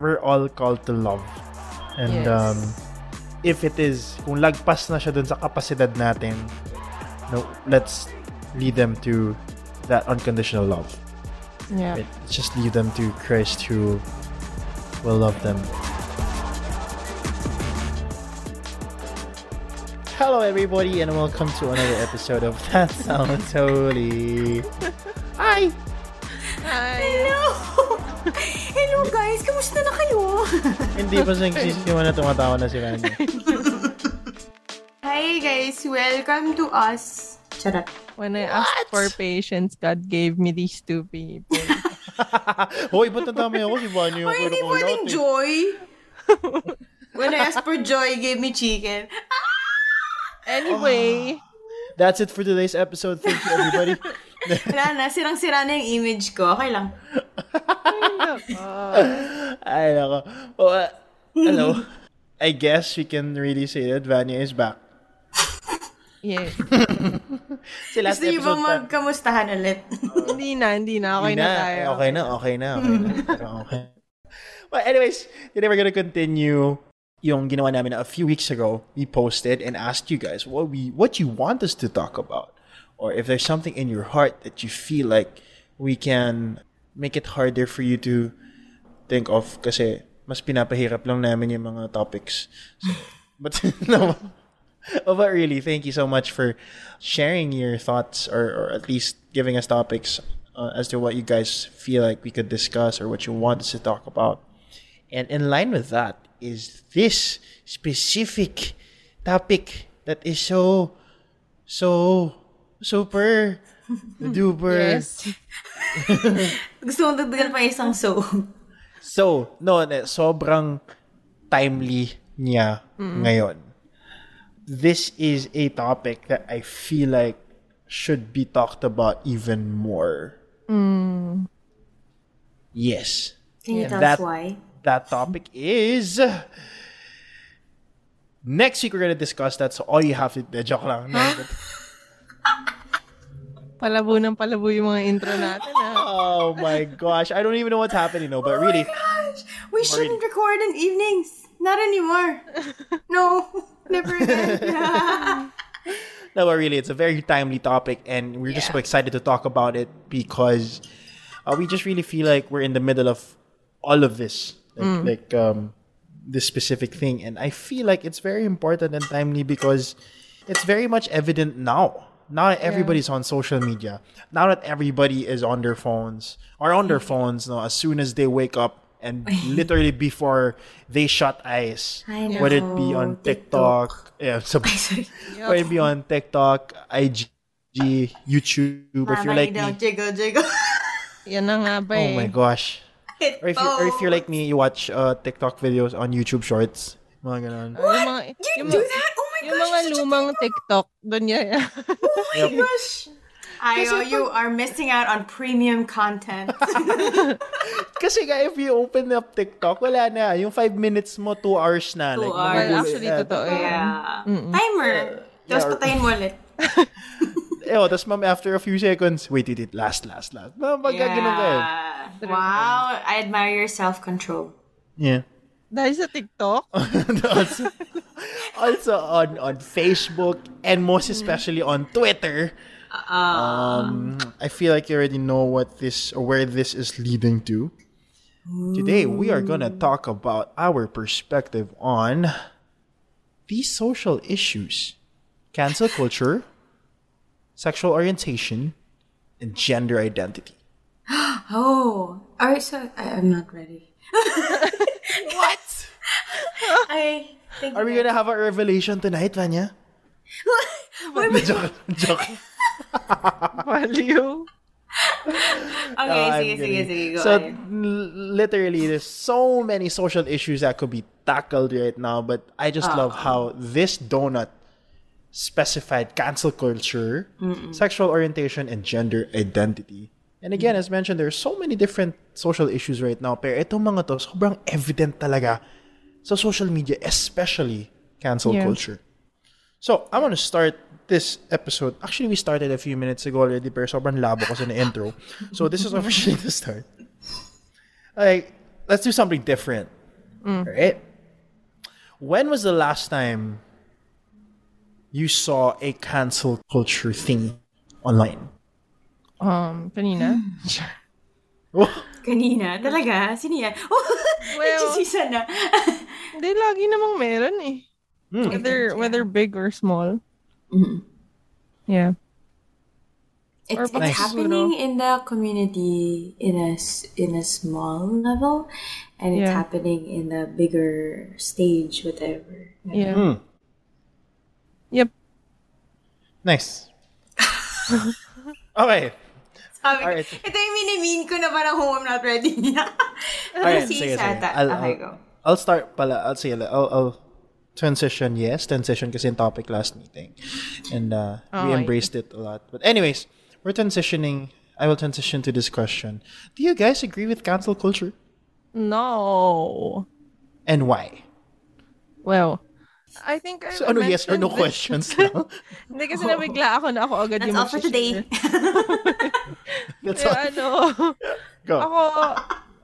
we're all called to love. And Yes. um, if it is, kung lagpas na siya dun sa kapasidad natin, no, let's lead them to that unconditional love. Yeah. Right? Let's just lead them to Christ who will love them. Hello, everybody, and welcome to another episode of That Sounds Holy. Hi! Hi. Hello! Hello guys! Kamusta na kayo? Hindi pa nagsisimulan na tumatawa na si Rania. Hi guys! Welcome to us. Charot. When I asked for patience, God gave me these two people. Hoy, ba't nadamay ako si Vanya yung Or hindi pwedeng out eh? joy. When I asked for joy, he gave me chicken. Anyway, That's it for today's episode. Thank you, everybody. Wala na, sirang-sira na yung image ko. Okay lang. Ay, nako. Well, uh, hello. I guess we can really say that Vanya is back. yeah. Si last Gusto niyo ba magkamustahan ulit? hindi na, hindi na. Okay Hindi na, tayo. Okay na, okay na, okay na. Okay. But anyways, today we're gonna continue yung ginawa namin a few weeks ago. We posted and asked you guys what we what you want us to talk about. Or if there's something in your heart that you feel like we can make it harder for you to think of kasi mas pinapahirap lang namin yung mga topics. So, but no. Oh, but really, thank you so much for sharing your thoughts or, or at least giving us topics uh, as to what you guys feel like we could discuss or what you want us to talk about. And in line with that is this specific topic that is so, so, super duper. Yes. Gusto mong dagdagan pa isang so. So, no, ne- sobrang timely niya ngayon. This is a topic that I feel like should be talked about even more. Yes. Can you Yeah. tell That- us why? That topic is next week we're gonna discuss that. So all you have to eh, joke lang. No, Palabo ng palabo yung mga intro natin, ah. oh my gosh, I don't even know what's happening. No, but really, Gosh, we shouldn't record in evenings. Not anymore. No, never again. No, but really, it's a very timely topic, and we're just so excited to talk about it because uh, we just really feel like we're in the middle of all of this, like, like um, this specific thing, and I feel like it's very important and timely because it's very much evident now. Now that everybody's on social media. Now that everybody is on their phones or on their phones. No, as soon as they wake up and literally before they shut eyes, I whether it be on TikTok, yeah, so Sorry. or it be on TikTok, IG, YouTube, or if you're like you me. jiggle, jiggle. Yan na nga ba Oh eh. my gosh. Or if, you, or if you're like me, you watch uh, TikTok videos on YouTube Shorts. Mga ganon. Yung mga, You yung, do that? Oh yung gosh. mga lumang TikTok, doon yan. Oh my gosh. Ayo, you are missing out on premium content. Kasi nga, if you open up TikTok, wala na. Yung 5 minutes mo, 2 hours na. Two like, hours. well, actually, totoo yan. yeah. Timer. Tapos Yeah. patayin mo ulit. Eh, oh, tapos ma'am, after a few seconds, wait, wait, wait, last, last, last. Mga pagka ganun ka eh. Yeah. Wow. I admire your self-control. Yeah. Dahil sa TikTok, also, on on Facebook and most especially on Twitter. Um, I feel like you already know what this or where this is leading to. Today we are gonna talk about our perspective on these social issues, cancel culture, sexual orientation, and gender identity. Oh. Alright, so I, I'm not ready. What? I think Are we gonna have a revelation tonight, Vanya? Wait, wait. joke, joke. value. Okay, I'm sige, sige, sige. Go so ahead. literally, there's so many social issues that could be tackled right now. But I just love how this donut specified cancel culture, sexual orientation, and gender identity. And again, as mentioned, there's so many different social issues right now. Pero itong mga to, sobrang evident talaga sa social media, especially cancel Yeah. culture. So, I want to start this episode. Actually, we started a few minutes ago already, pero sobrang labo kasi na intro. So, this is officially the start. Like, let's do something different. Right? When was the last time you saw a cancel culture thing online? Um, kanina. Kanina, talaga? Sino yan? Oh, Well- nagsisisa na. Hindi, lagi namang meron eh. Hmm. Whether, whether big or small. Mhm. Yeah. It's, Or it's Nice. happening in the community in a s- in a small level, and it's Yeah. happening in the bigger stage, whatever. Yeah. Hmm. Yep. Nice. okay. Sabi, Alright. ito yung minimean ko na parang home, I'm not ready. Alright, sige, sige. I'll, Okay, I'll, go. I'll start pala. I'll say, I'll, I'll transition. Yes, transition kasi yung topic last meeting. And uh, we Okay. embraced it a lot. But anyways, we're transitioning. I will transition to this question. Do you guys agree with cancel culture? No. And why? Well, I think I So ano, yes or no this- questions lang? Hindi kasi nabigla ako na ako agad That's yung all for today. That's all. ano, Go. ako,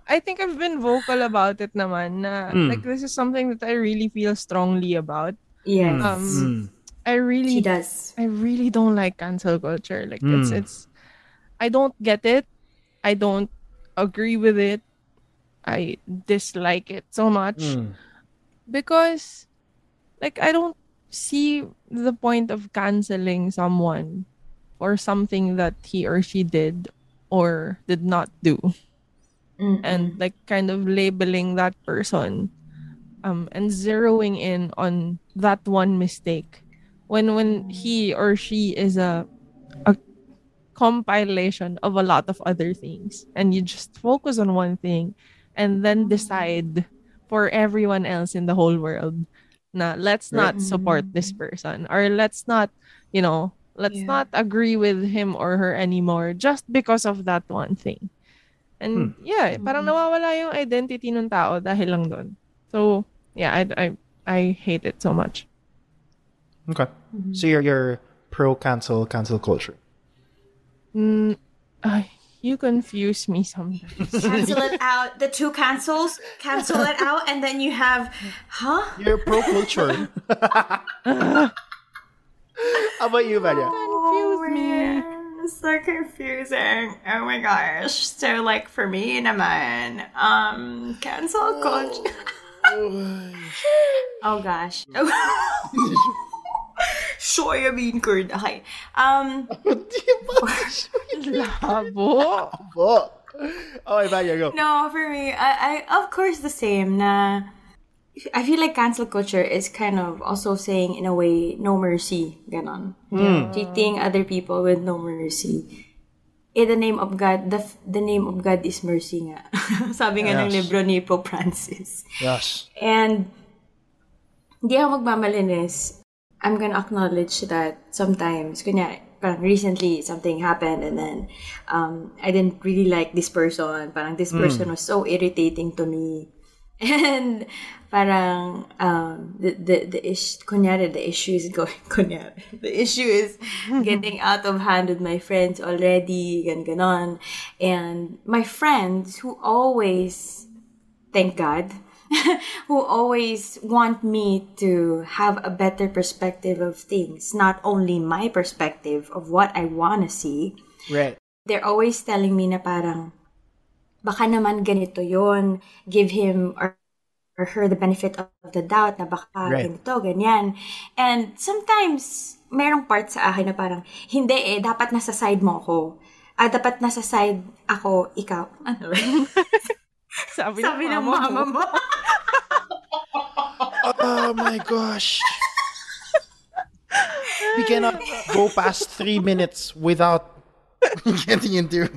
I think I've been vocal about it naman na Mm. like this is something that I really feel strongly about. yes. Um, Mm. I really she does. I really don't like cancel culture. Like it's Mm. it's I don't get it. I don't agree with it. I dislike it so much Mm. because like I don't see the point of canceling someone for something that he or she did or did not do Mm-mm. and like kind of labeling that person um and zeroing in on that one mistake when when he or she is a a compilation of a lot of other things and you just focus on one thing and then decide for everyone else in the whole world na let's not support this mm-hmm. person or let's not you know let's Yeah. not agree with him or her anymore just because of that one thing. And hmm. yeah eh, parang mm-hmm. nawawala yung identity ng tao dahil lang doon so yeah I, I I hate it so much. Okay. Mm-hmm. So you're, you're pro cancel cancel culture. mm, ay, you confuse me sometimes Cancel it out. The two cancels, cancel it out, and then you have, huh? You're pro culture. How about you, Maria? Confuse me. So confusing. Oh my gosh. So like for me naman, um, cancel culture. oh gosh. Soya bean curd. Okay. Um, labo Oh. Okay, Maria, go. no, for me, I, I of course the same. Na, I feel like cancel culture is kind of also saying in a way no mercy, ganon. Treating other people with no mercy. In the name of God, the the name of God is mercy nga. Sabi nga ng Yes. libro ni Pope Francis. Yes. And hindi ako magmamalinis. I'm gonna acknowledge that sometimes, kunyari, parang recently something happened and then um, I didn't really like this person. Parang this person was so irritating to me. And parang um, the, the, the ish, kunyari, the issue is going, kunyari, the issue is getting out of hand with my friends already, gan ganon. And my friends who always thank God, who always want me to have a better perspective of things, not only my perspective of what I want to see. Right. They're always telling me na parang, baka naman ganito yon give him or, or her the benefit of the doubt na baka Right. ganito, ganyan. And sometimes, merong part sa akin na parang, hindi eh, dapat nasa side mo ako. Ah, dapat nasa side ako, ikaw. Ano ba? Sabi, Sabi ng mama mama mo. mo. Oh my gosh. we cannot go past three minutes without getting into.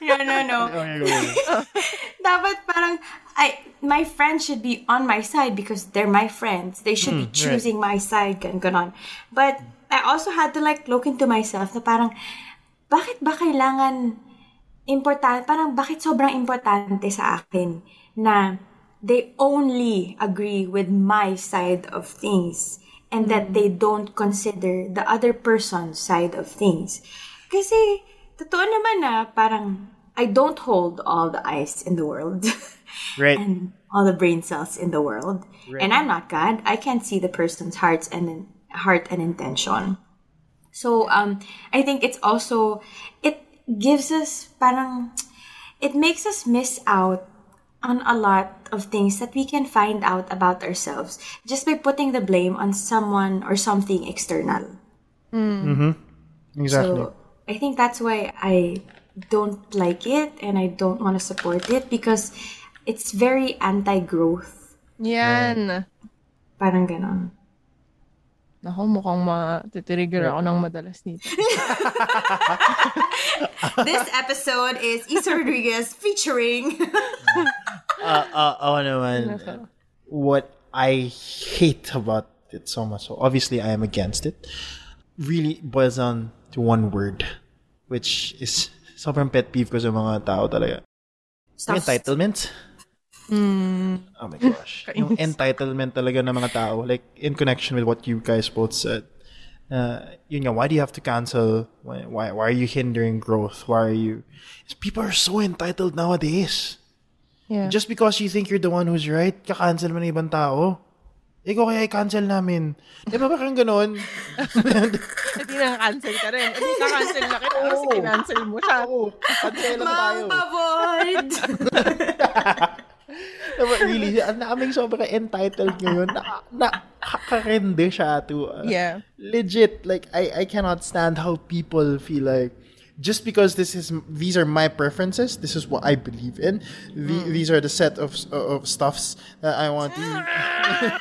no, no, no. Okay, go, go. Dapat parang, I, my friends should be on my side because they're my friends. They should be hmm, choosing my side, gan ganon. But I also had to like look into myself na parang, bakit ba kailangan important, parang bakit sobrang importante sa akin na they only agree with my side of things and that they don't consider the other person's side of things. Kasi, totoo naman na parang I don't hold all the ice in the world. Right. and all the brain cells in the world. And I'm not God. I can't see the person's hearts and heart and intention. So um, I think it's also it gives us parang it makes us miss out on a lot of things that we can find out about ourselves just by putting the blame on someone or something external. Mm. Mhm. Exactly. So I think that's why I don't like it and I don't want to support it because it's very anti-growth. Yan. Parang ganon. Naku, mukhang ma-trigger ako ng madalas nito. this episode is Isa Rodriguez featuring uh, uh, oh, naman, what I hate about it so much. So obviously, I am against it. Really boils down to one word, which is sobrang pet peeve ko sa mga tao talaga. Yung stuff. Entitlement. Oh my gosh. yung entitlement talaga ng mga tao. Like, in connection with what you guys both said. Uh, yun nga, why do you have to cancel? Why, why, why are you hindering growth? Why are you... People are so entitled nowadays. Yeah. Just because you think you're the one who's right, kakancel mo ng ibang tao. Ikaw kaya i-cancel namin. Di ba parang ganun? Hindi na cancel ka rin. Hindi ka cancel na kita kasi Oo. kinancel mo siya. Oo, cancel lang tayo. Ma'am Pavoid! Diba, really, ang daming sobrang entitled ngayon. Na, na, kakarende siya to. uh, Yeah. Legit, like, I, I cannot stand how people feel like, just because this is these are my preferences, this is what I believe in. The, These are the set of of stuffs that I want to.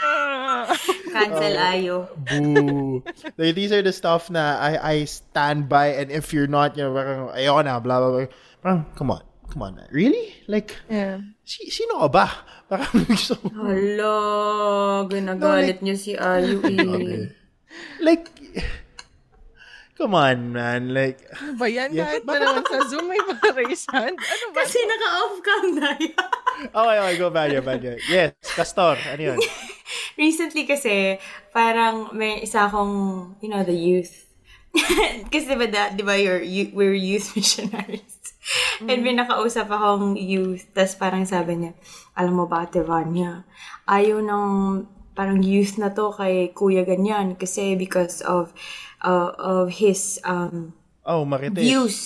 Cancel Oh. ayo. Boo. like, these are the stuff na I I stand by, and if you're not, you know, parang ayoko na, blah blah blah. Come on, come on, man. really? Like, Yeah. Si, sino ka ba? Parang gusto mo- Hala, ginagalit niyo si Ayu eh. like, come on, man. Like, Ano ba yan? Yeah. Kahit ba naman sa Zoom may raise hand? Ano ba? Kasi naka-off cam na yan. okay, okay, go back here, back here. Yes, Castor, ano yun? Recently kasi, parang may isa akong, you know, the youth. kasi diba, da, diba you're, you, we're youth missionaries. And may nakausap akong youth, tas parang sabi niya, alam mo ba, Ate Vanya, ayaw ng parang youth na to kay kuya ganyan kasi because of uh, of his um Oh, Marites. views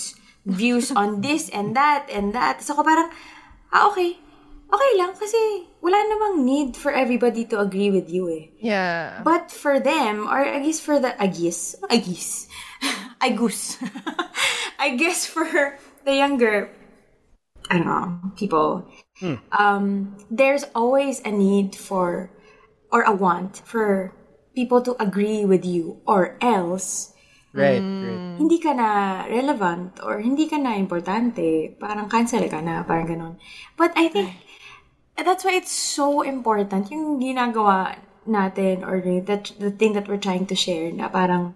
views on this and that and that. So ako parang, ah, okay. Okay lang kasi wala namang need for everybody to agree with you eh. Yeah. But for them, or I guess for the, I guess, I guess, I guess, I guess for the younger, I don't know, people, um, there's always a need for, or a want for people to agree with you, or else, Right, right. hindi ka na relevant or hindi ka na importante, parang cancel ka na, parang ganun. But I think that's why it's so important yung ginagawa natin or the, the thing that we're trying to share na parang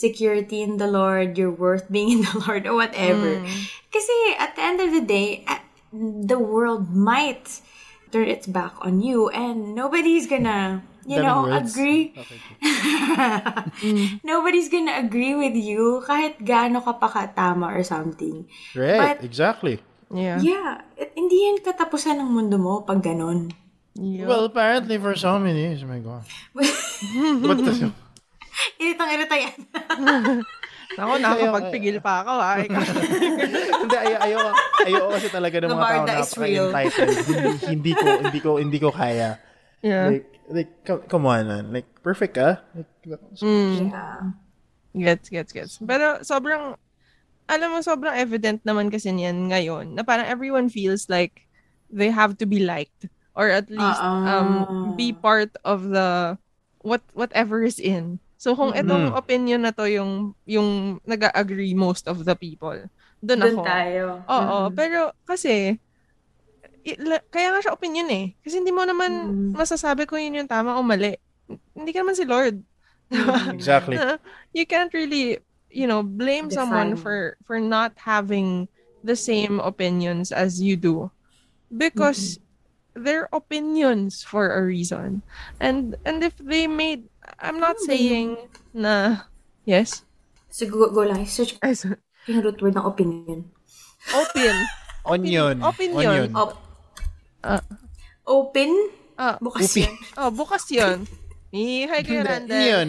security in the Lord, your worth being in the Lord or whatever. Kasi at the end of the day, the world might turn its back on you and nobody's gonna, you Daming know, words. agree Nobody's gonna agree with you kahit gaano ka pa katama or something. Right, But- exactly. Yeah. Yeah, it- hindi yan katapusan ng mundo mo pag ganon. Yeah. Well, apparently for so many years, my God. What the... Iritang irita yan. Ako, nakakapagpigil pa ako ha. Hindi, ay, ayoko, ayoko kasi talaga ng mga tao na is real. entitled hindi, hindi ko, hindi ko, hindi ko kaya. Yeah. Like, like, come, come on, man. Like, perfect ka? Like, Yeah. Gets, gets, gets. Pero sobrang, alam mo, sobrang evident naman kasi niyan ngayon na parang everyone feels like they have to be liked or at least um Ah. be part of the what whatever is in. So kung itong opinion na to yung yung nag-agree most of the people, doon Doon ako. tayo. Oo, Mm. pero kasi kaya nga siya opinion eh. Kasi hindi mo naman Mm. masasabi kung yun yung tama o mali. Hindi ka naman si Lord. exactly. Uh, you can't really, you know, blame someone Define. for for not having the same opinions as you do because they're opinions for a reason. And and if they made I'm not saying na yes. So, go, go lang. Search ko yung root word ng opinion. Opinion. Onion. Opinion. Onion. Op- Open? Ah, Bukas Upi. yan. oh, bukas yun. Hi, Kuya Randall. Yun.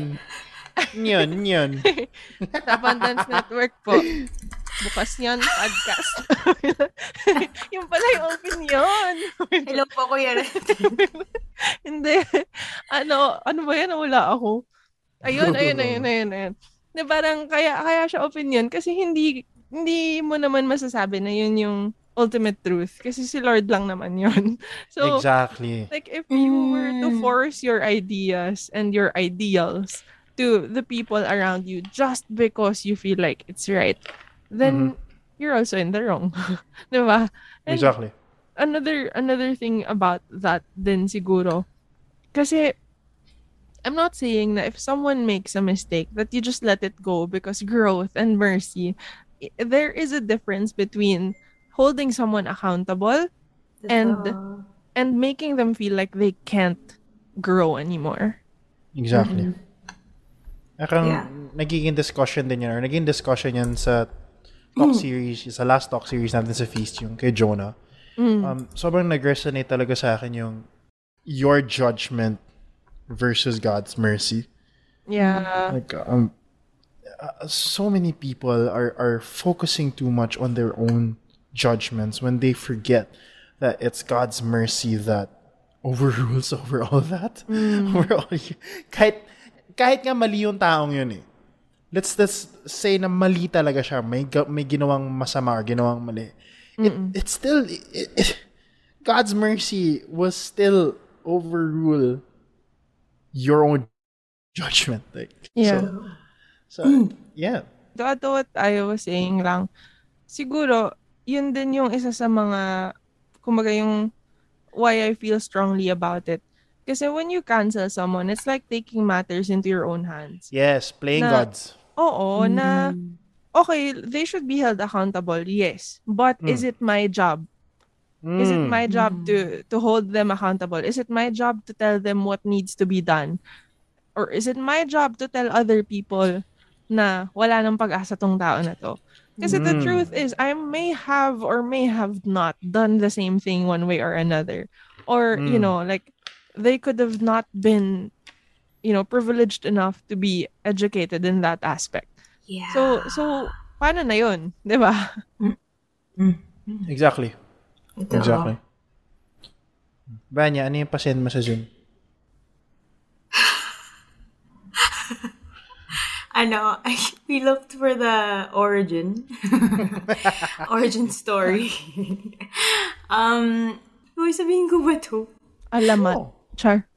Yun, yun. Dance Network po. Bukas yan, podcast. yung pala yung opinion. Hello po, Kuya. Hindi. Ano, ano ba yan? Wala ako. Ayun, ayun, ayun, ayun, ayun. Na parang kaya, kaya siya opinion kasi hindi, hindi mo naman masasabi na yun yung ultimate truth. Kasi si Lord lang naman yun. So, exactly. like if you were to Mm. force your ideas and your ideals to the people around you just because you feel like it's right, then mm-hmm. you're also in the wrong. diba? And Exactly. another another thing about that din siguro kasi I'm not saying that if someone makes a mistake that you just let it go because growth and mercy there is a difference between holding someone accountable And- Totoo. and making them feel like they can't grow anymore. Exactly. Mm-hmm. Akang Yeah. nagiging discussion din yan or naging discussion yan sa talk series, sa last talk series natin sa Feast yung kay Jonah. Um, sobrang nag-resonate talaga sa akin yung your judgment versus God's mercy. Yeah. Like um uh, so many people are are focusing too much on their own judgments when they forget that it's God's mercy that overrules over all that. Over all y- kahit kahit nga mali yung taong yun eh. Let's let's say na mali talaga siya. May may ginawang masama or ginawang mali. It it's still it, it- God's mercy was still overrule your own judgment. Like Yeah. so, so yeah. To add to what I was saying lang, siguro, yun din yung isa sa mga, kumbaga yung why I feel strongly about it. Kasi when you cancel someone, it's like taking matters into your own hands. Yes, playing Na- gods. Oo, na, okay, they should be held accountable, yes. But is it my job? Is it Mm. my job to to hold them accountable? Is it my job to tell them what needs to be done? Or is it my job to tell other people na wala nang pag-asa tong tao na to? Kasi the Mm. truth is, I may have or may have not done the same thing one way or another. Or, you Mm. know, like, they could have not been, you know, privileged enough to be educated in that aspect. Yeah. So, so, paano na yun? Di ba? Exactly. Ito. Exactly. Banya, ano yung pasend mo sa Zoom? Ano, we looked for the origin. origin story. um, uy, sabihin ko ba to? Alamat. Oh. Char.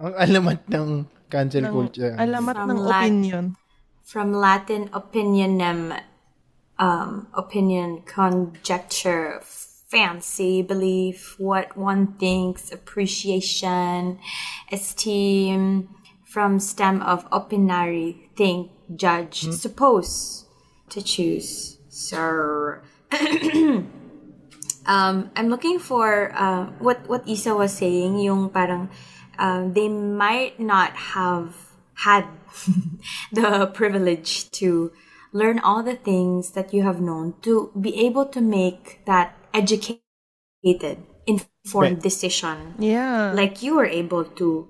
Ang alamat ng cancel Ng- culture. Alamat From ng Lat- opinion. From Latin opinionem, um, opinion, conjecture, fancy, belief, what one thinks, appreciation, esteem, from stem of opinari, think, judge, suppose, to choose. So, um, I'm looking for uh, what what Issa was saying, yung parang um, they might not have had the privilege to learn all the things that you have known to be able to make that educated, informed Right. decision Yeah. like you were able to.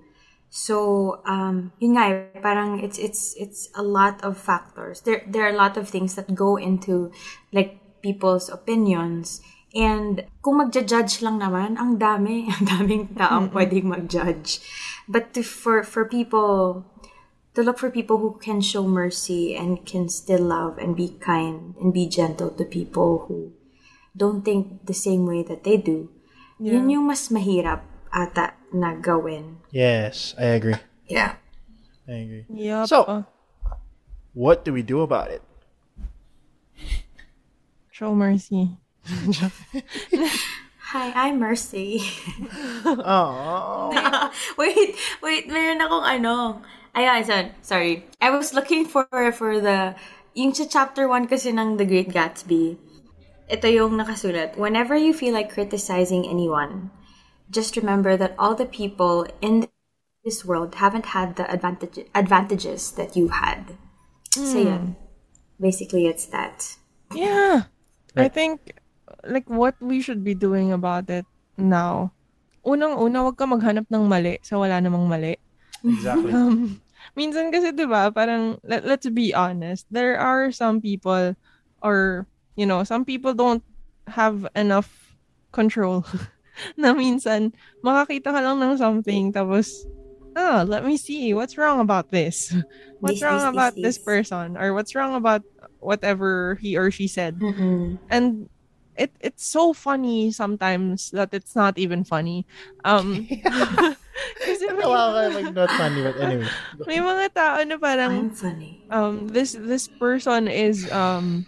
So, um, yun nga, eh, parang it's it's it's a lot of factors. There there are a lot of things that go into like people's opinions. And kung magja-judge lang naman, ang dami, ang daming taong pwedeng mag-judge. But to, for for people to look for people who can show mercy and can still love and be kind and be gentle to people who don't think the same way that they do. Yun yung mas mahirap ata na gawin. Yes, I agree. Yeah. I agree. Yup. So- Oh, What do we do about it? show mercy. Hi, I'm Mercy. Oh, wait, wait, meron akong ano. Ayan, so, sorry. I was looking for for the yung sa chapter 1 kasi ng The Great Gatsby. Ito yung nakasulat. Whenever you feel like criticizing anyone, just remember that all the people in this world haven't had the advantage, advantages that you had. So, hmm. yun. Basically, it's that. Yeah. I think like what we should be doing about it now unang-una, wag ka maghanap ng mali sa wala namang mali. Exactly. Um, minsan kasi, di ba, parang, let, let's be honest, there are some people, or, you know, some people don't have enough control na minsan, makakita ka lang ng something, tapos, oh, let me see, what's wrong about this? What's This, wrong this, about this this. person? Or what's wrong about whatever he or she said? Mm-mm. and it it's so funny sometimes that it's not even funny. Um, kasi may, like not funny, but anyway. may mga tao na parang I'm funny. um this this person is um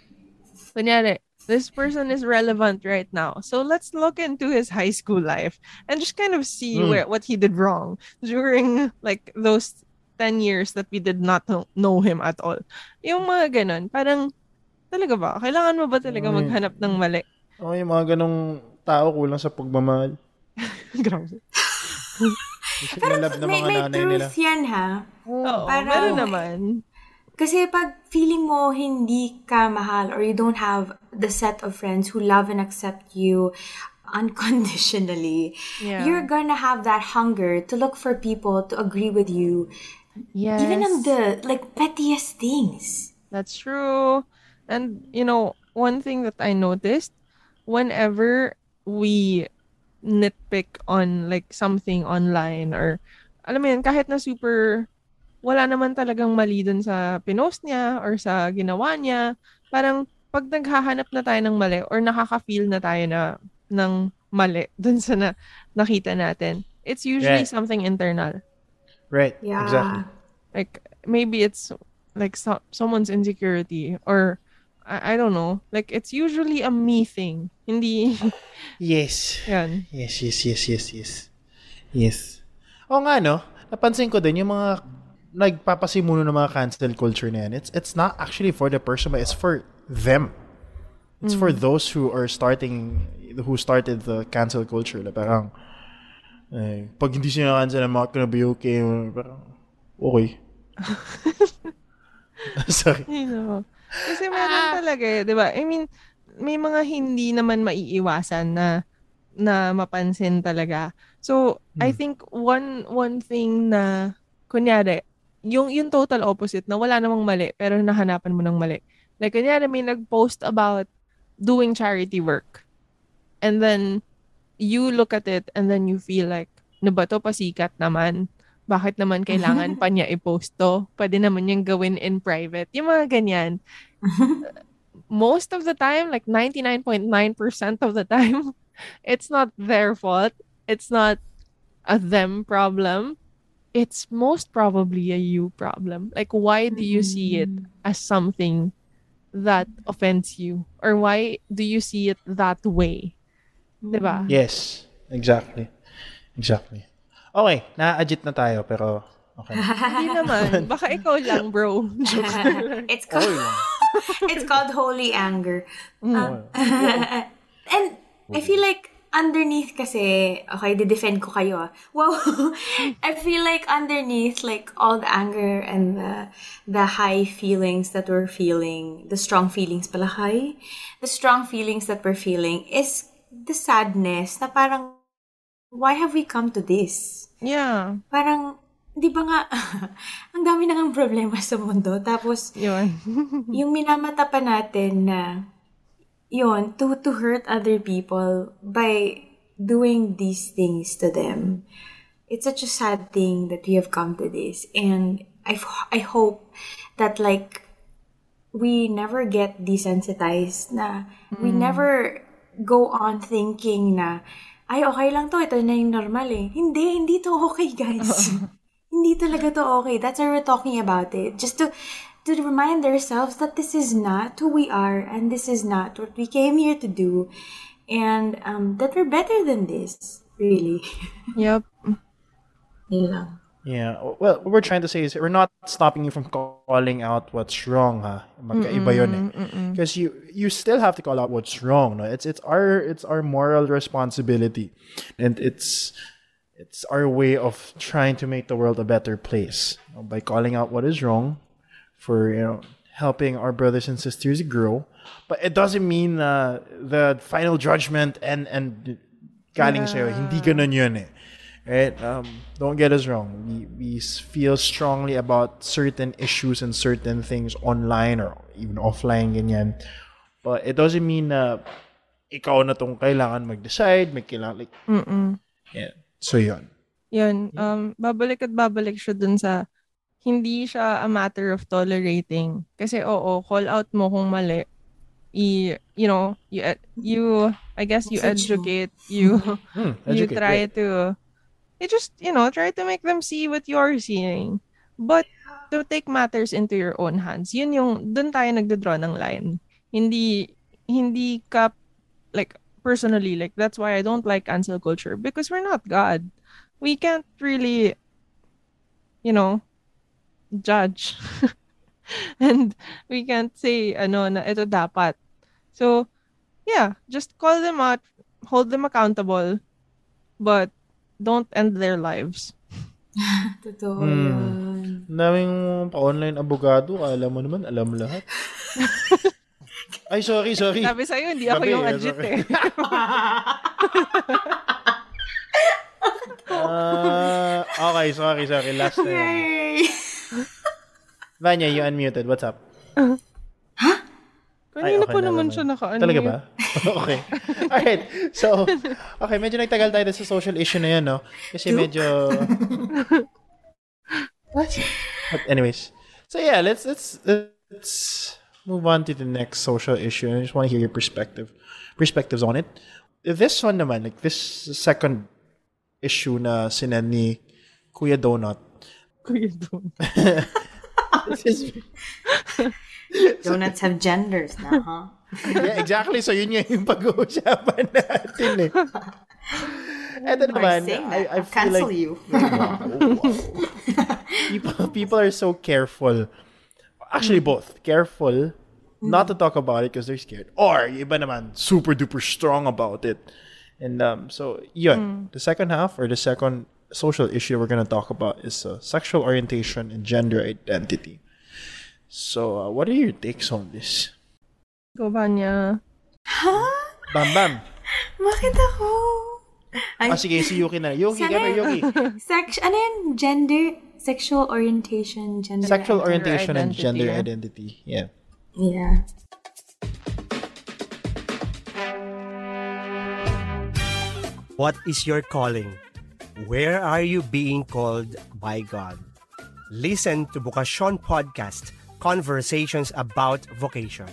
kunyari, this person is relevant right now. So let's look into his high school life and just kind of see Mm. where what he did wrong during like those 10 years that we did not know, know him at all. Yung mga ganun, parang talaga ba? Kailangan mo ba talaga Mm. maghanap ng mali? Oh, yung mga ganong tao kulang sa pagmamahal. Grabe. Pero na may, mga may nanay truth nila. yan ha. Oo, Parang- meron naman. Kasi pag feeling mo hindi ka mahal or you don't have the set of friends who love and accept you unconditionally, Yeah. you're gonna have that hunger to look for people to agree with you, Yes. even on the like pettiest things. That's true. And you know, one thing that I noticed whenever we nitpick on like something online or alam mo yun, kahit na super wala naman talagang mali dun sa pinost niya or sa ginawa niya, parang pag naghahanap na tayo ng mali or nakaka-feel na tayo na ng mali dun sa na, nakita natin, it's usually Right. something internal. Right. Yeah. Exactly. like maybe it's like so- someone's insecurity or I, I don't know like it's usually a me thing hindi Yes. yan Yes, yes, yes, yes, yes. Yes. Oo nga, no? Napansin ko din yung mga nagpapasimuno ng mga cancel culture na yan. It's, it's not actually for the person, but it's for them. It's for those who are starting, who started the cancel culture. Na parang, eh, pag hindi siya na-cancel, I'm not gonna be okay. Parang, okay. Sorry. you know kasi meron talaga eh, di ba? I mean may mga hindi naman maiiwasan na na mapansin talaga. So I think one one thing na kunyari yung yung total opposite na wala namang mali pero nahanapan mo ng mali. Like kunyari may nag-post about doing charity work. And then you look at it and then you feel like na ba to? Pasikat naman bakit naman kailangan pa niya i-post to? Pwede naman niyang gawin in private. Yung mga ganyan. Most of the time, like 99.9% of the time, it's not their fault. It's not a them problem. It's most probably a you problem. Like, why do you see it as something that offends you? Or why do you see it that way? Diba? Yes. Exactly. Exactly. Okay, na-agit na tayo, pero okay. Hindi naman. Baka ikaw lang, bro. it's called it's called holy anger. Mm. Um, and I feel like underneath kasi, okay, defend ko kayo. ah. Wow. I feel like underneath, like all the anger and the, the high feelings that we're feeling, the strong feelings pala high, the strong feelings that we're feeling is the sadness na parang, why have we come to this? Yeah. Parang, di ba nga, ang dami na ng problema sa mundo. Tapos, Yun. yung minamata pa natin na yun, to, to hurt other people by doing these things to them. It's such a sad thing that we have come to this. And I, I hope that like we never get desensitized na we never go on thinking na ay okay lang to, ito na yung normal eh. Hindi, hindi to okay guys. hindi talaga to okay. That's why we're talking about it. Just to to remind ourselves that this is not who we are and this is not what we came here to do and um, that we're better than this. Really. Yep. Yun lang. Yeah. Well, what we're trying to say is we're not stopping you from calling out what's wrong, ha? Magkaiba yun eh. Because you you still have to call out what's wrong. No? It's it's our it's our moral responsibility, and it's it's our way of trying to make the world a better place you know, by calling out what is wrong, for you know helping our brothers and sisters grow. But it doesn't mean uh, the final judgment and and galing sa'yo. Hindi ganun yun eh. Right? Um, don't get us wrong. We, we feel strongly about certain issues and certain things online or even offline, ganyan. But it doesn't mean na ikaw na tong kailangan mag-decide, may kailangan, like, Mm-mm. yeah. So, yun. Yun, um, babalik at babalik siya dun sa hindi siya a matter of tolerating. Kasi oo, call out mo kung mali. I, you know, you, you, I guess you educate, you, Hmm, you try right. to, you just, you know, try to make them see what you're seeing. But to take matters into your own hands, yun yung, dun tayo nagdodraw ng line. Hindi, hindi ka, like, personally, like, that's why I don't like cancel culture because we're not God. We can't really, you know, judge. and we can't say, ano, na ito dapat. So, yeah, just call them out, hold them accountable, but don't end their lives. Totoo Hmm. yun. Daming pa-online abogado, alam mo naman, alam mo lahat. Ay, sorry, sorry. Sabi sa'yo, hindi ako Sabi, yung adjit eh. Ah, okay, sorry, sorry. Last. Yay! Vanya, you unmuted. What's up? Kanina okay pa na naman naman. siya naka-unmute. Talaga ba? okay. Alright. So, okay, medyo nagtagal tayo sa social issue na yan, no? Kasi medyo... What? But anyways. So yeah, let's let's let's move on to the next social issue. I just want to hear your perspective, perspectives on it. This one naman, like this second issue na sinend ni Kuya Donut. Kuya Don. This is Donuts have genders now, huh? yeah, exactly. So yun nga yung pag-uusapan natin eh. Eto Or naman, I. I feel cancel like you. people, people are so careful. Actually, both. Careful not to talk about it because they're scared. Or, iba naman, super duper strong about it. And um, so, yun. The second half or the second social issue we're going to talk about is uh, sexual orientation and gender identity. So, uh, what are your takes on this? Go ba niya? Bam Bam! Bakit ako? Ay, Ah, sige, si Yuki na. Yuki, Sana- gano'n, Yuki. sex, ano yun? Gender, sexual orientation, gender. Sexual identity. orientation and gender yeah. identity. Yeah. Yeah. What is your calling? Where are you being called by God? Listen to Bukasyon Podcast, Conversations about Vocation.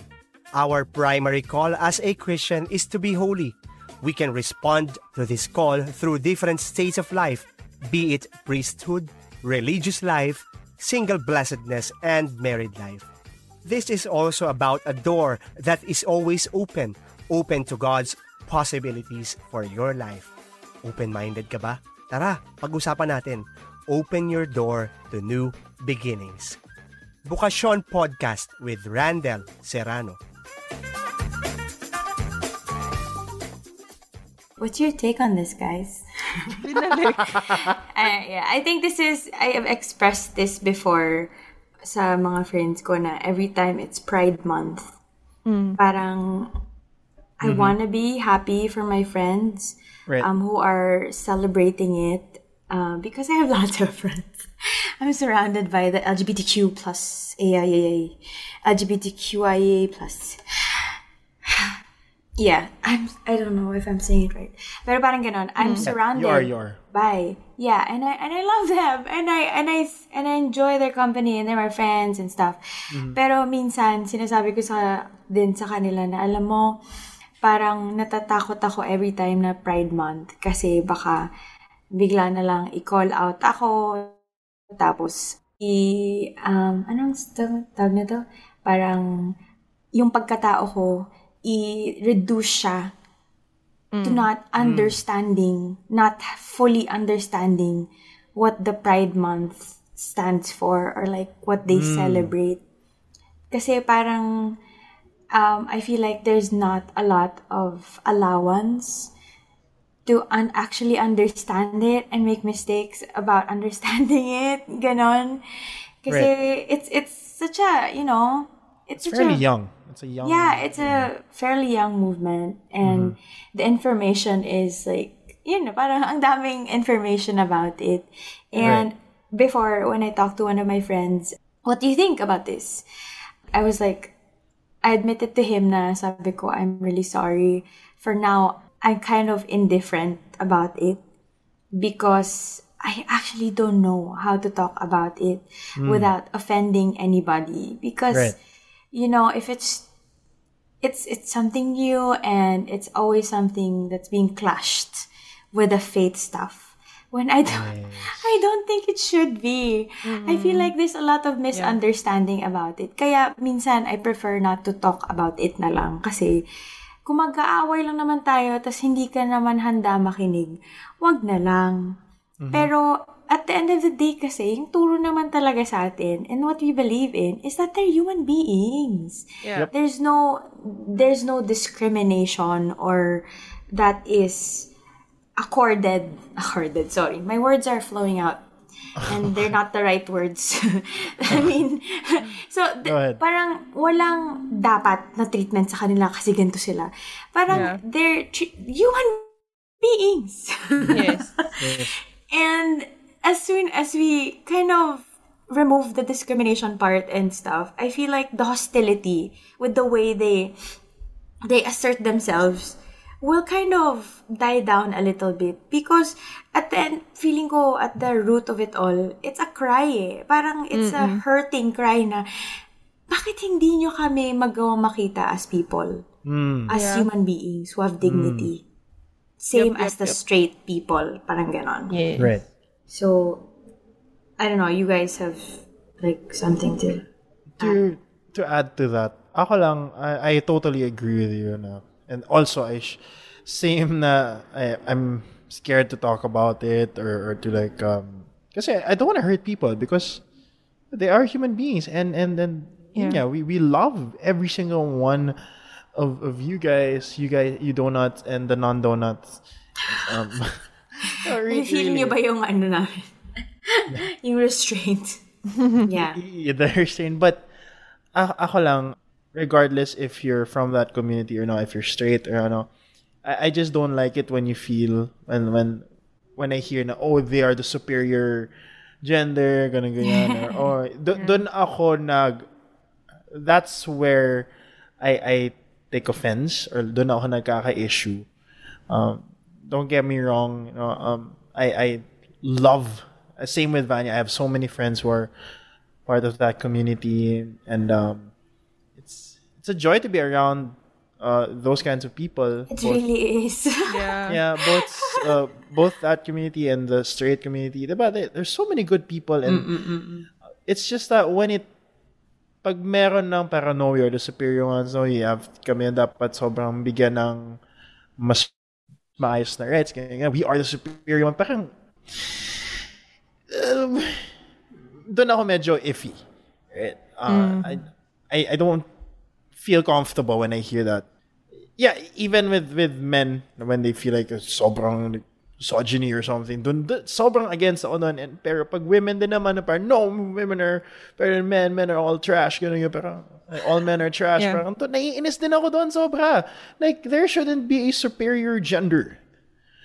Our primary call as a Christian is to be holy. We can respond to this call through different states of life, be it priesthood, religious life, single blessedness, and married life. This is also about a door that is always open, open to God's possibilities for your life. Open-minded ka ba? Tara, pag-usapan natin. Open your door to new beginnings. Bukasyon Podcast with Randall Serrano. What's your take on this, guys? Binalik. Uh, yeah, I think this is, I have expressed this before sa mga friends ko na every time it's Pride Month, parang I wanna be happy for my friends Right. um, who are celebrating it uh, because I have lots of friends. I'm surrounded by the LGBTQ plus AIA, LGBTQIA plus. Yeah, I'm. I don't know if I'm saying it right, pero parang ganon. I'm surrounded You are, you are. by yeah, and I and I love them, and I and I and I enjoy their company, and they're my friends and stuff. Pero minsan sinasabi ko sa din sa kanila na alam mo, parang natatakot ako every time na Pride Month kasi baka bigla na lang i-call out ako tapos i um anong tawag na to? Parang yung pagkatao ko i-reduce siya to not understanding, not fully understanding what the Pride Month stands for or like what they celebrate. Kasi parang um, I feel like there's not a lot of allowance to un- actually understand it and make mistakes about understanding it. Ganon. Kasi it's it's such a, you know, it's, such Fairly a, young. It's a young. yeah, it's a fairly young movement, and mm-hmm. the information is like yun na, parang ang daming information about it. And before, when I talked to one of my friends, what do you think about this? I was like, I admitted to him na sabi ko, I'm really sorry. For now, I'm kind of indifferent about it because I actually don't know how to talk about it hmm. without offending anybody. Because, Right. you know, if it's it's it's something new and it's always something that's being clashed with the faith stuff. When I don't, I don't think it should be. I feel hmm. like there's a lot of misunderstanding about it. Kaya minsan I prefer not to talk about it na lang kasi kung mag-aaway lang naman tayo tas hindi ka naman handa makinig, wag na lang. Pero at the end of the day kasi, yung turo naman talaga sa atin and what we believe in is that they're human beings Yeah. there's no there's no discrimination or that is accorded accorded sorry my words are flowing out and they're not the right words i mean so th- parang walang dapat na treatment sa kanila kasi ganito sila parang Yeah. they're tr- human beings Yes. and as soon as we kind of remove the discrimination part and stuff, I feel like the hostility with the way they they assert themselves will kind of die down a little bit because at the end, feeling ko at the root of it all, it's a cry eh. Parang it's a hurting cry na bakit hindi nyo kami magawang makita as people? As Yeah. human beings who have dignity. Same Yep, as the yep. straight people. Parang ganon. Yes. Right. So, I don't know. You guys have like something to. to to add to that, ako lang, I, I totally agree with you na. And also, I sh- same na I, I'm scared to talk about it or, or to like um kasi I I don't want to hurt people because they are human beings and and then yeah, Yeah. we, we love every single one of, of you guys you guys you donuts and the non donuts um no, re- Feel nyo ba yung ano namin? yung restraint. yeah. y- the restraint. But a- ako lang, regardless if you're from that community or not, if you're straight or ano, I, I just don't like it when you feel when when when I hear na oh they are the superior gender ganun ganyan or oh do- doon ako nag that's where I I take offense or doon ako nagkaka-issue. Um, don't get me wrong, you know, um, I I love same with Vanya. I have so many friends who are part of that community, and um, it's it's a joy to be around uh, those kinds of people. It Both- really is. Yeah. yeah, both uh, both that community and the straight community. Diba? There- There's so many good people, and it's just that when it pag meron ng paranoia or the superior ones, no, you have kami yung dapat sobrang bigyan ng mas maayos na rights. Kaya nga, we are the superior one. Parang, um, doon ako medyo iffy. Right? Uh, I, I, I don't feel comfortable when I hear that. Yeah, even with with men when they feel like uh, sobrang misogyny or something, dun, dun sobrang against ako nun. And, pero pag women din naman na parang, no, women are than men, men are all trash, ganun yung parang, all men are trash. Yeah. Parang, to, naiinis din ako doon sobra. Like, there shouldn't be a superior gender.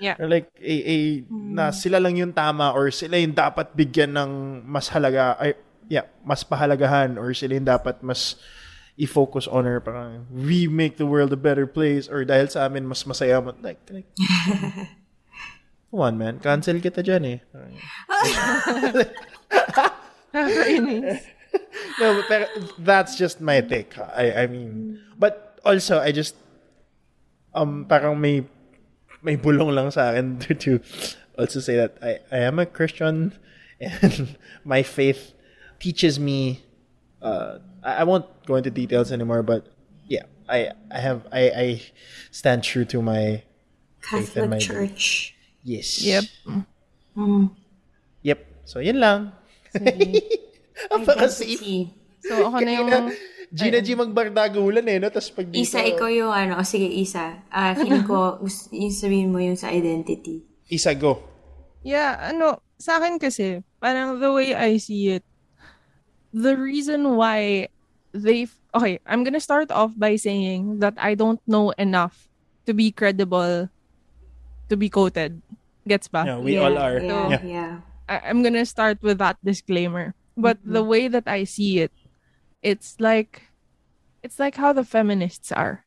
Yeah. Or like, a, a, na mm. sila lang yung tama or sila yung dapat bigyan ng mas halaga, ay, yeah, mas pahalagahan or sila yung dapat mas i-focus on or parang we make the world a better place or dahil sa amin mas masaya mo. Like, like come on man, cancel kita dyan eh. No, but that's just my take. I I mean, but also I just um parang may may bulong lang sa akin to, to also say that I I am a Christian and my faith teaches me uh I, I won't go into details anymore but yeah, I I have I I stand true to my Faith in Catholic my Church. yes. Yep. Yep. So yun lang. Ang pakasi. Identity. So, ako na yung... Gina G magbardagulan eh, no? Tapos pag dito, Issa, ikaw yung ano. O, sige, Issa. Ah, feeling ko, yung sabihin mo yung sa identity. Issa go. Yeah, ano, sa akin kasi, parang the way I see it, the reason why they, okay, I'm gonna start off by saying that I don't know enough to be credible to be quoted. Gets ba? Yeah, we yeah, all are. Yeah, Yeah. yeah. I- I'm gonna start with that disclaimer. But the way that I see it, it's like it's like how the feminists are.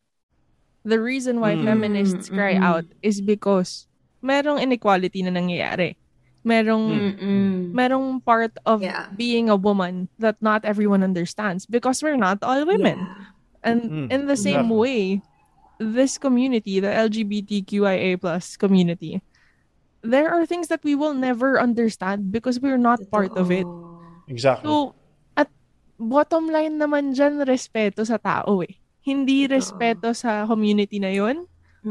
The reason why Mm. feminists cry Mm-mm. out is because merong inequality na nangyayari. Merong Mm-mm. merong part of Yeah. being a woman that not everyone understands because we're not all women. And Mm, in the same way, this community, the LGBTQIA plus community, there are things that we will never understand because we're not part of it. Exactly. So, at bottom line naman dyan, respeto sa tao eh. Hindi respeto sa community na yon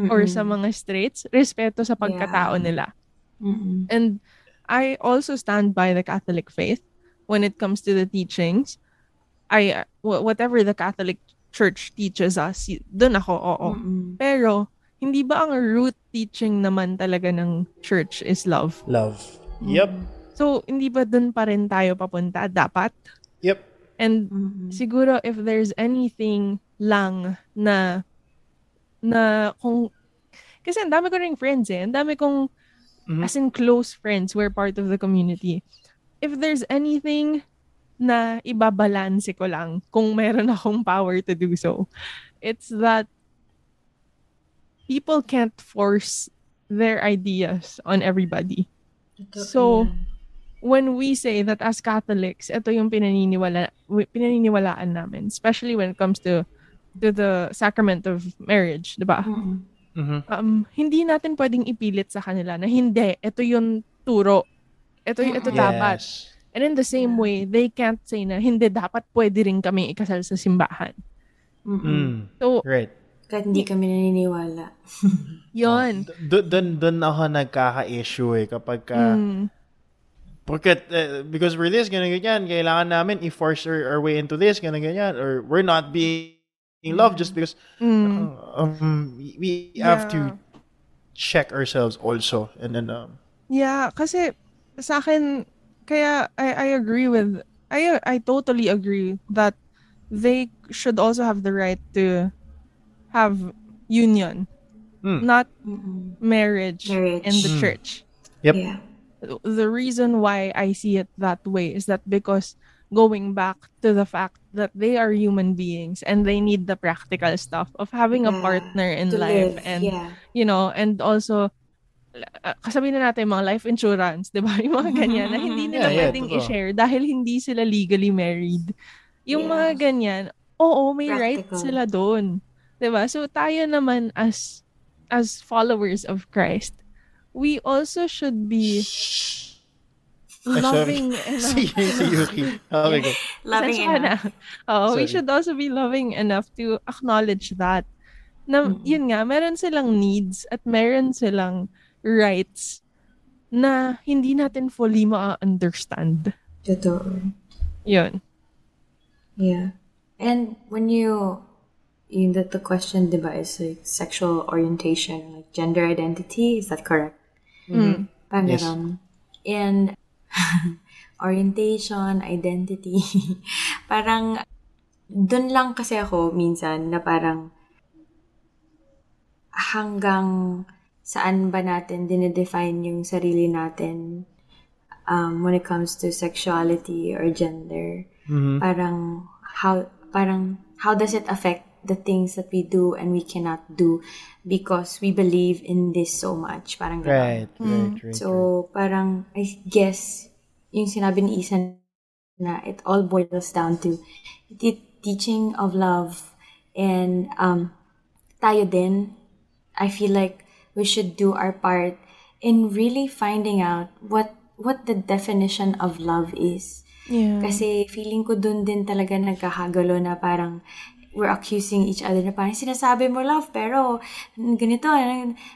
or sa mga straights, respeto sa pagkatao Yeah. nila. Mm-mm. And I also stand by the Catholic faith when it comes to the teachings. I wh- whatever the Catholic Church teaches us, dun ako, oo. Mm-mm. Pero hindi ba ang root teaching naman talaga ng church is love? Love. Yep. So hindi ba dun pa rin tayo papunta dapat? Yep. And Mm-mm. siguro if there's anything lang na na kung kasi ang dami ko ring friends eh. Ang dami kong Mhm. as in close friends who are part of the community. If there's anything na ibabalanse ko lang kung meron akong power to do so, it's that people can't force their ideas on everybody. So, when we say that as Catholics, ito yung pinaniniwala, pinaniniwalaan namin, especially when it comes to to the sacrament of marriage, di ba? Mm-mm. Mhm. Um, hindi natin pwedeng ipilit sa kanila na hindi, ito yung turo. Ito, ito dapat. Yes. And in the same way, they can't say na hindi dapat pwede rin kami ikasal sa simbahan. Mm-mm. Mm. So, Right. Kahit hindi kami naniniwala. yon. D- dun, dun ako nagkaka-issue eh kapag ka, Mm. Porque, uh, because we're this, ganyan, ganyan, kailangan namin i-force our, our way into this, ganyan, ganyan, or we're not being loved just because Mm. uh, um, we, we have Yeah. to check ourselves also. And then, um, Yeah, kasi sa akin, kaya I, I agree with, I, I totally agree that they should also have the right to have union, Hmm. not marriage, Marriage. in the Hmm. church. Yep. Yeah. The reason why I see it that way is that because going back to the fact that they are human beings and they need the practical stuff of having a Yeah, partner in to life live. and yeah. you know, and also, uh, kasabihin na natin mga life insurance, di ba? Yung mga ganyan na hindi nila Yeah, yeah, pwedeng totoo. i-share dahil hindi sila legally married. Yung Yeah. mga ganyan, oo, may right Practical. sila doon. Di ba? So, tayo naman as as followers of Christ, we also should be. Loving enough. si, si Yuki. Okay, go. Loving Pasensya na. enough. Oo, we should also be loving enough to acknowledge that. Na, Mm. yun nga, meron silang needs at meron silang rights na hindi natin fully ma-understand. Totoo. Yun. Yeah. And when you, you that the question, diba, is like sexual orientation, like gender identity, is that correct? Mm. Parang Yes. And orientation, identity, parang dun lang kasi ako minsan na parang hanggang saan ba natin dinedefine yung sarili natin um, when it comes to sexuality or gender. Mhm. Parang how parang how does it affect the things that we do and we cannot do because we believe in this so much. Parang ganon. Right, right, right. So, parang, I guess, yung sinabi ni Isan na it all boils down to the teaching of love. And um, tayo din, I feel like we should do our part in really finding out what what the definition of love is. Yeah. Kasi feeling ko dun din talaga nagkakagalo na parang we're accusing each other na parang sinasabi mo love pero ganito.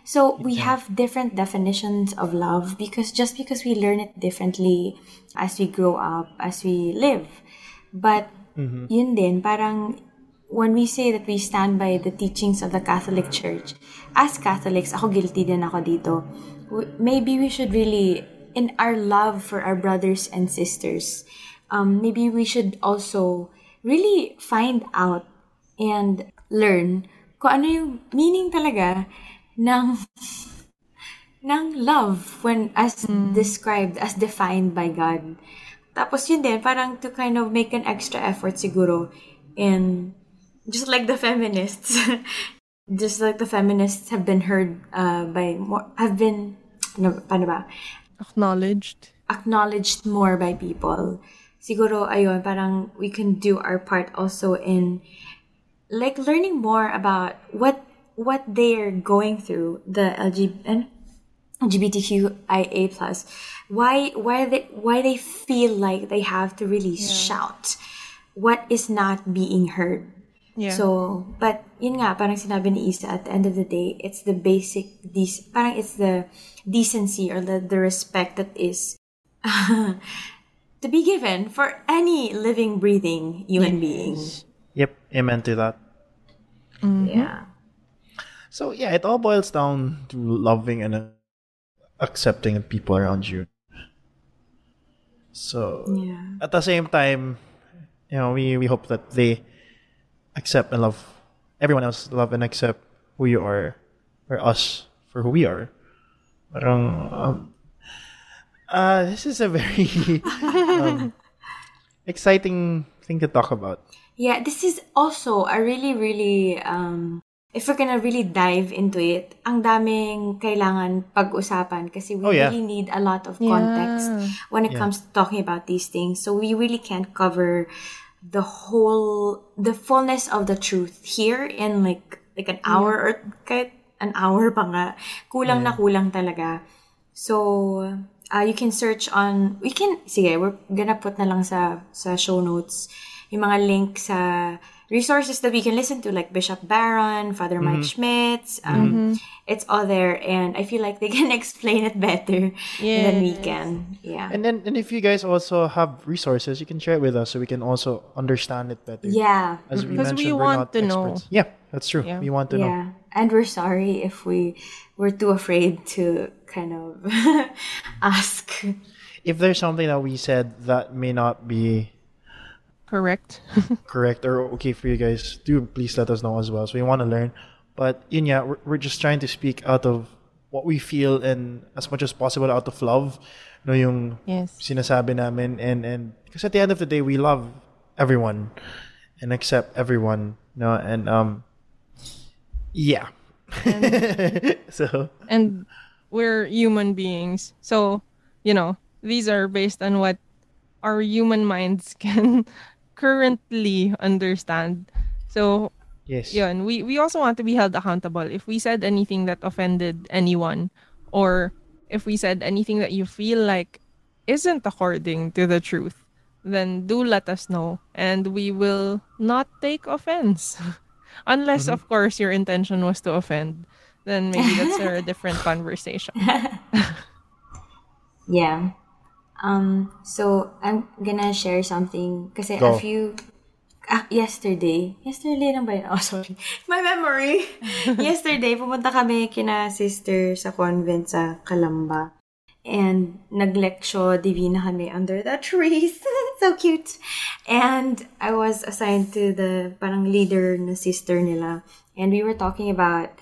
So we have different definitions of love because just because we learn it differently as we grow up, as we live. But yun din, parang when we say that we stand by the teachings of the Catholic Church, as Catholics, ako guilty din ako dito, maybe we should really, in our love for our brothers and sisters, um, maybe we should also really find out and learn kung ano yung meaning talaga ng ng love when as described, as defined by God. Tapos yun din, parang to kind of make an extra effort siguro in just like the feminists, just like the feminists have been heard uh, by more, have been, ano, paano ba? Acknowledged. acknowledged more by people. Siguro, ayun, parang we can do our part also in like learning more about what what they're going through, the LG, eh, LGBTQIA plus. Why why they why they feel like they have to really shout what is not being heard. Yeah. So, but yun nga, parang sinabi ni Issa, at the end of the day, it's the basic, dec- parang it's the decency or the, the respect that is to be given for any living, breathing human being. Yep, amen to that. Yeah. So yeah, it all boils down to loving and uh, accepting people around you. So Yeah. at the same time, you know, we, we hope that they accept and love everyone else, love and accept who you are, or us for who we are. Parang, um, uh, this is a very um, exciting thing to talk about. Yeah, this is also a really, really, um, if we're gonna really dive into it, ang daming kailangan pag-usapan kasi we Oh, yeah. really need a lot of context Yeah. when it Yeah. comes to talking about these things. So we really can't cover the whole, the fullness of the truth here in like, like an hour or kahit an hour pa nga. Kulang na kulang talaga. So, uh, you can search on, we can, sige, we're gonna put na lang sa, sa show notes yung mga link sa resources that we can listen to, like Bishop Barron, Father Mike Schmitz. Um, It's all there, and I feel like they can explain it better than we can. Yeah. And then, and if you guys also have resources, you can share it with us so we can also understand it better. yeah. As we Because mentioned, we we're want not to know. Yeah, that's true. Yeah. We want to know. Yeah. And we're sorry if we were too afraid to kind of ask. If there's something that we said that may not be Correct. correct or okay for you guys, do please let us know as well. So we want to learn. But yun yeah, we're, we're just trying to speak out of what we feel and as much as possible out of love. No yung yes. sinasabi namin and and because at the end of the day we love everyone and accept everyone no and um yeah so and we're human beings. So, you know, these are based on what our human minds can currently understand. So, yes yun, we, we also want to be held accountable. If we said anything that offended anyone, or if we said anything that you feel like isn't according to the truth, then do let us know and we will not take offense. Unless, mm-hmm. of course, your intention was to offend. Then maybe that's a different conversation. Yeah. Um, so I'm gonna share something kasi Go. a few ah, yesterday, yesterday lang ba yun? Oh, sorry. My memory. yesterday, pumunta kami kina sister sa convent sa Calamba. And naglectio divina kami under the trees. so cute. And I was assigned to the parang leader na sister nila. And we were talking about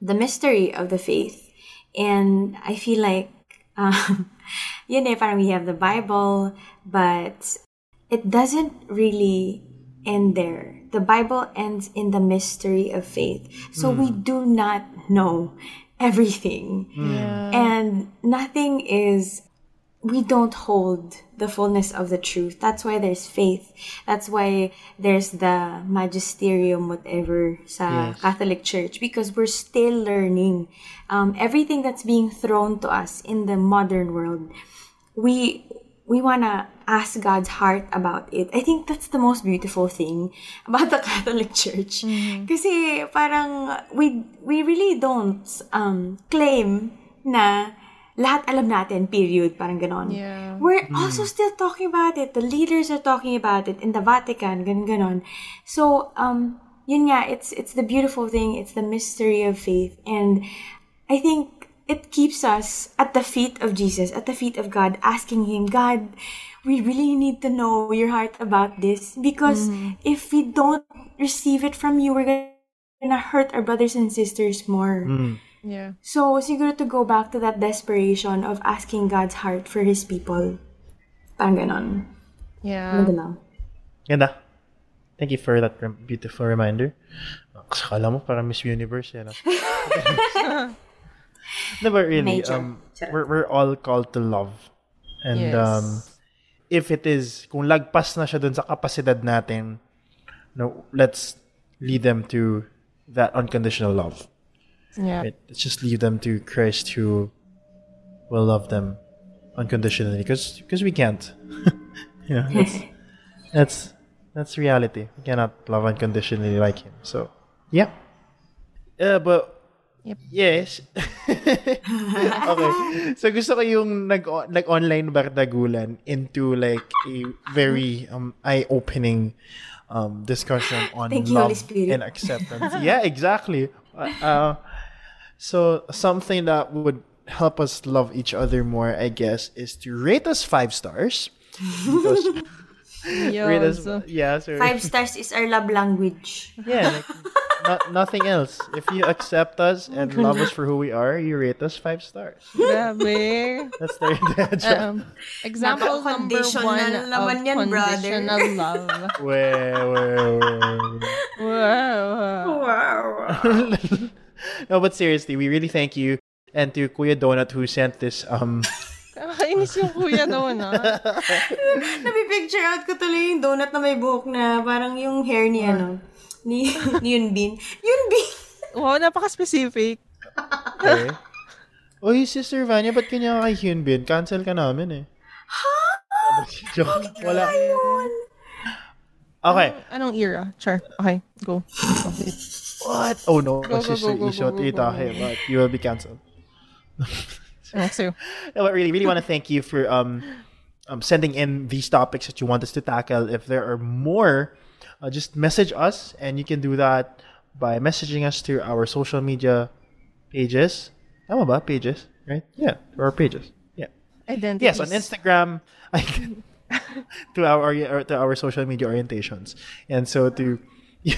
the mystery of the faith. And I feel like, um, yun eh, parang we have the Bible, but it doesn't really end there. The Bible ends in the mystery of faith. So we do not know everything. Yeah. And nothing is, we don't hold the fullness of the truth. That's why there's faith. That's why there's the magisterium, whatever, sa Yes. Catholic Church, because we're still learning. Um, everything that's being thrown to us in the modern world, we we want to ask God's heart about it. I think that's the most beautiful thing about the Catholic Church. Kasi parang we we really don't um, claim na lahat alam natin, period. Parang ganon. Yeah. We're also still talking about it. The leaders are talking about it in the Vatican, ganon ganon. So, um, yun nga, it's, it's the beautiful thing. It's the mystery of faith. And I think it keeps us at the feet of Jesus, at the feet of God, asking Him, God, we really need to know your heart about this because if we don't receive it from you, we're gonna hurt our brothers and sisters more. Yeah. So, siguro to go back to that desperation of asking God's heart for His people. Parang ganon. Yeah. Ano lang. Ganda. Thank you for that rem- beautiful reminder. Kasi kala mo parang Miss Universe yan. ah. no, but really, Major. um, we're, we're all called to love. And Yes. um, if it is, kung lagpas na siya dun sa kapasidad natin, no, let's lead them to that unconditional love. Yeah. Right? Let's just leave them to Christ who will love them unconditionally because because we can't. yeah, that's, that's that's reality. We cannot love unconditionally like him. So yeah. Uh, but Yep. yes. okay. So gusto ko yung nag nag online bardagulan into like a very um eye-opening um discussion on Thank you, love Holy and acceptance. yeah, exactly. Uh, uh, so something that would help us love each other more, I guess, is to rate us five stars. Because rate us, so, yeah, so Five stars is our love language. yeah, like, no- nothing else. If you accept us and love us for who we are, you rate us five stars. grabe. That's the intention. Um, example number Napaka-conditional one of naman yan, brother. conditional love. Well, well, well. Wow. Wow. no, but seriously, we really thank you. And to Kuya Donut who sent this um Kakainis yung kuya doon, ah. Napipicture out ko tuloy yung donut na may buhok na parang yung hair ni ano, ni, ni Yunbin. Yunbin! Wow, napaka-specific. Okay. Oy, Sister Vanya, ba't kanya kay Hyunbin? Cancel ka namin eh. Ha? Joke. Wala. Okay. Anong era? Sure. Okay, go. What? Oh no, Go, go, go, go, go, go, go. But you will be cancelled. Next you. No, but really, really want to thank you for um, um sending in these topics that you want us to tackle. If there are more, uh, just message us, and you can do that by messaging us through our social media pages. Tama ba? Pages, right? Yeah, our pages. Yeah. Identities. Yes, on Instagram. I can, to our to our social media orientations, and so to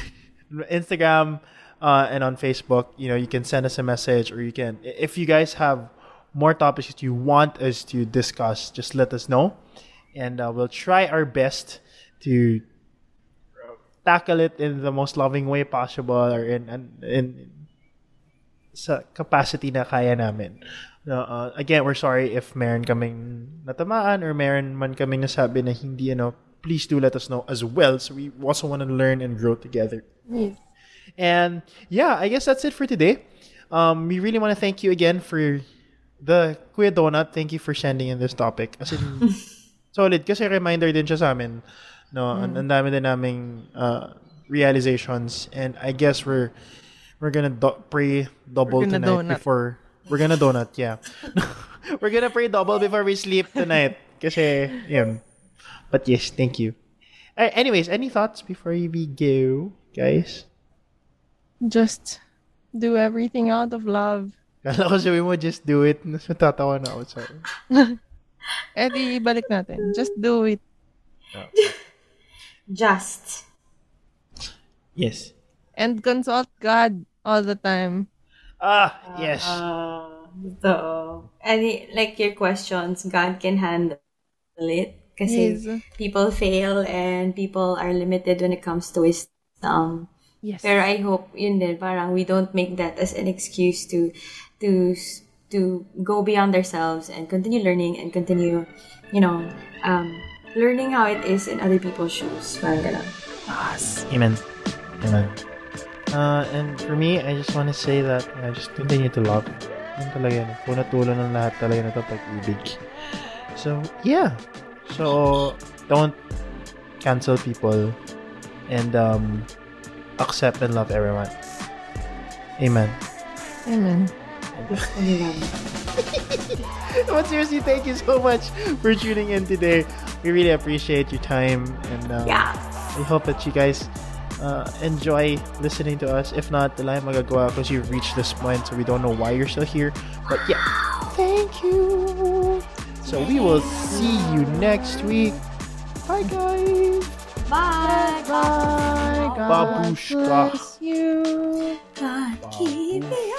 Instagram uh, and on Facebook, you know, you can send us a message, or you can, if you guys have more topics that you want us to discuss, just let us know, and uh, we'll try our best to tackle it in the most loving way possible, or in in, in sa capacity na kaya namin. Uh, again, we're sorry if meron kaming natamaan or meron man kaming nasabi na hindi ano, please do let us know as well. So we also want to learn and grow together. Yes. And yeah, I guess that's it for today. Um, we really want to thank you again for the Kuya Donut. Thank you for sending in this topic. As in, solid. Kasi reminder din siya sa amin. No, ang ang dami din naming uh, realizations. And I guess we're we're gonna do- pray double We're gonna tonight donut. before we're gonna donut. Yeah, we're gonna pray double before we sleep tonight. Kasi yun. But yes, thank you. Uh, anyways, any thoughts before we go, guys? Just do everything out of love. Kala ko sabi mo, just do it. Mas matatawa na ako. Sorry. Eh di balik natin. Just do it. Just. Yes. And consult God all the time. Ah, yes. Uh, so, any, like your questions, God can handle it. because Yes. people fail and people are limited when it comes to wisdom. Yes. Pero I hope yun din parang we don't make that as an excuse to to to go beyond ourselves and continue learning and continue you know um learning how it is in other people's shoes. Parang ganun. Amen. Amen. Uh, and for me, I just want to say that you know, just continue to love. Yun talaga yun. Punat tulo ng lahat talaga na ito pag-ibig. So, yeah. So, don't cancel people and um, accept and love everyone. Amen. Amen. But seriously, thank you so much for tuning in today. We really appreciate your time, and um, Yeah. we hope that you guys uh, enjoy listening to us. If not, wala yung magagawa because you've reached this point, so we don't know why you're still here. But yeah, thank you. So we will see you next week. Bye, guys. Bye. Bye. God Babushka. bless you. God keep me